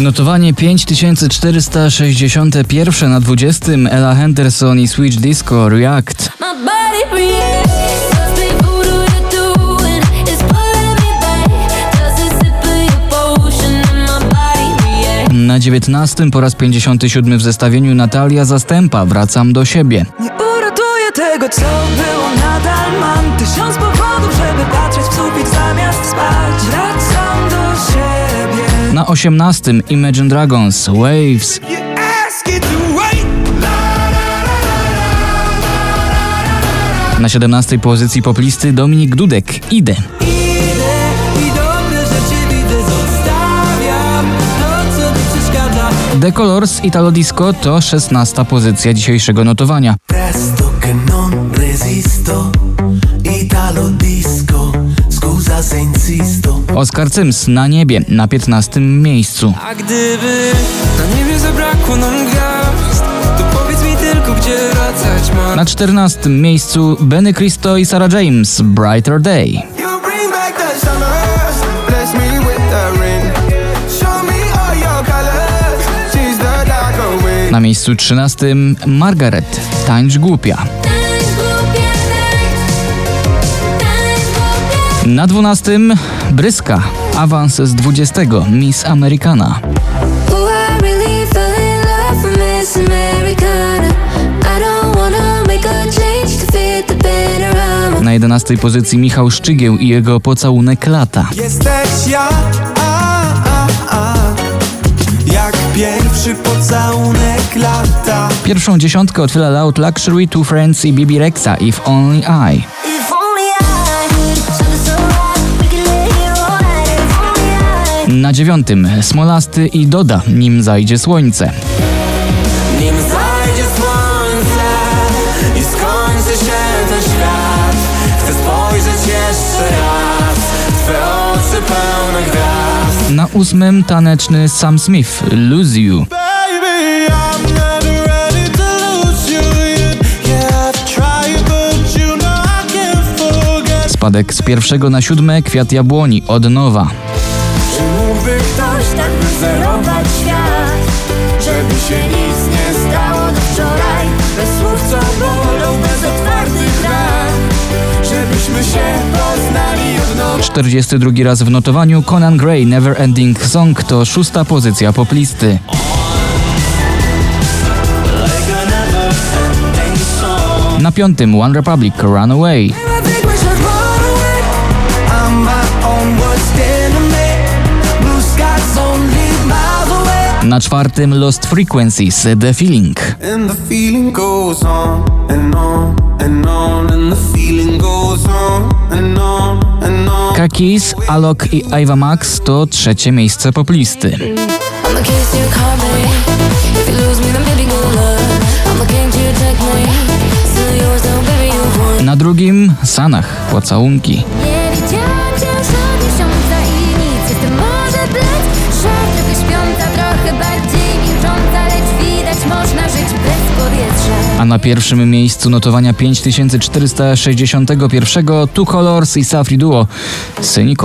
Notowanie 5461 na 20 Ella Henderson i Switch Disco React. Na 19 po raz 57 w zestawieniu Natalia Zastępa Wracam do siebie. Nie uratuję tego, co było, nadal mam tysiąc powodów, żeby patrzeć w sufit zamiast spać. Na 18 Imagine Dragons Waves. Na 17 pozycji poplisty Dominik Dudek Idę. The Colors Italo Disco to 16 pozycja dzisiejszego notowania. Presto che resisto, Italo disco, Oscar Sims na niebie na 15 miejscu. A gdyby na niebie zabrakło nam gwiazd To powiedz mi tylko, gdzie wracać mam Na 14 miejscu Benny Cristo i Sarah James Brighter Day. Na miejscu 13 Margaret Tańcz głupia. Tańcz głupia, Na 12 Bryska awans z 20 Miss Americana. Na 11 pozycji Michał Szczygieł i jego pocałunek lata. Jesteś ja, a, a, a, jak pierwszy pocałunek lata. Pierwszą dziesiątkę otwiera Loud Luxury, Two Friends i Bibi Rexa If Only I. If Na dziewiątym Smolasty i Doda Nim zajdzie słońce. Nim zajdzie słońce i skończy się ten świat, chcę spojrzeć jeszcze raz w twe oczy pełne gwiazd. Na ósmym taneczny Sam Smith Lose You. Spadek z pierwszego na siódme Kwiat Jabłoni od nowa. Mógłby ktoś tak wyzerować świat, żeby się nic nie stało do wczoraj? Bez słów, co bolą, bez otwartych ran, żebyśmy się poznali od nowa. 42 raz w notowaniu Conan Gray Never Ending Song to szósta pozycja poplisty. Na piątym One Republic Runaway. Na czwartym Lost Frequencies The Feeling. Kakis, Alok i Iva Max to trzecie miejsce poplisty. I'm the kiss you A na pierwszym miejscu notowania 5461 Two Colors i Safri Duo. Nothing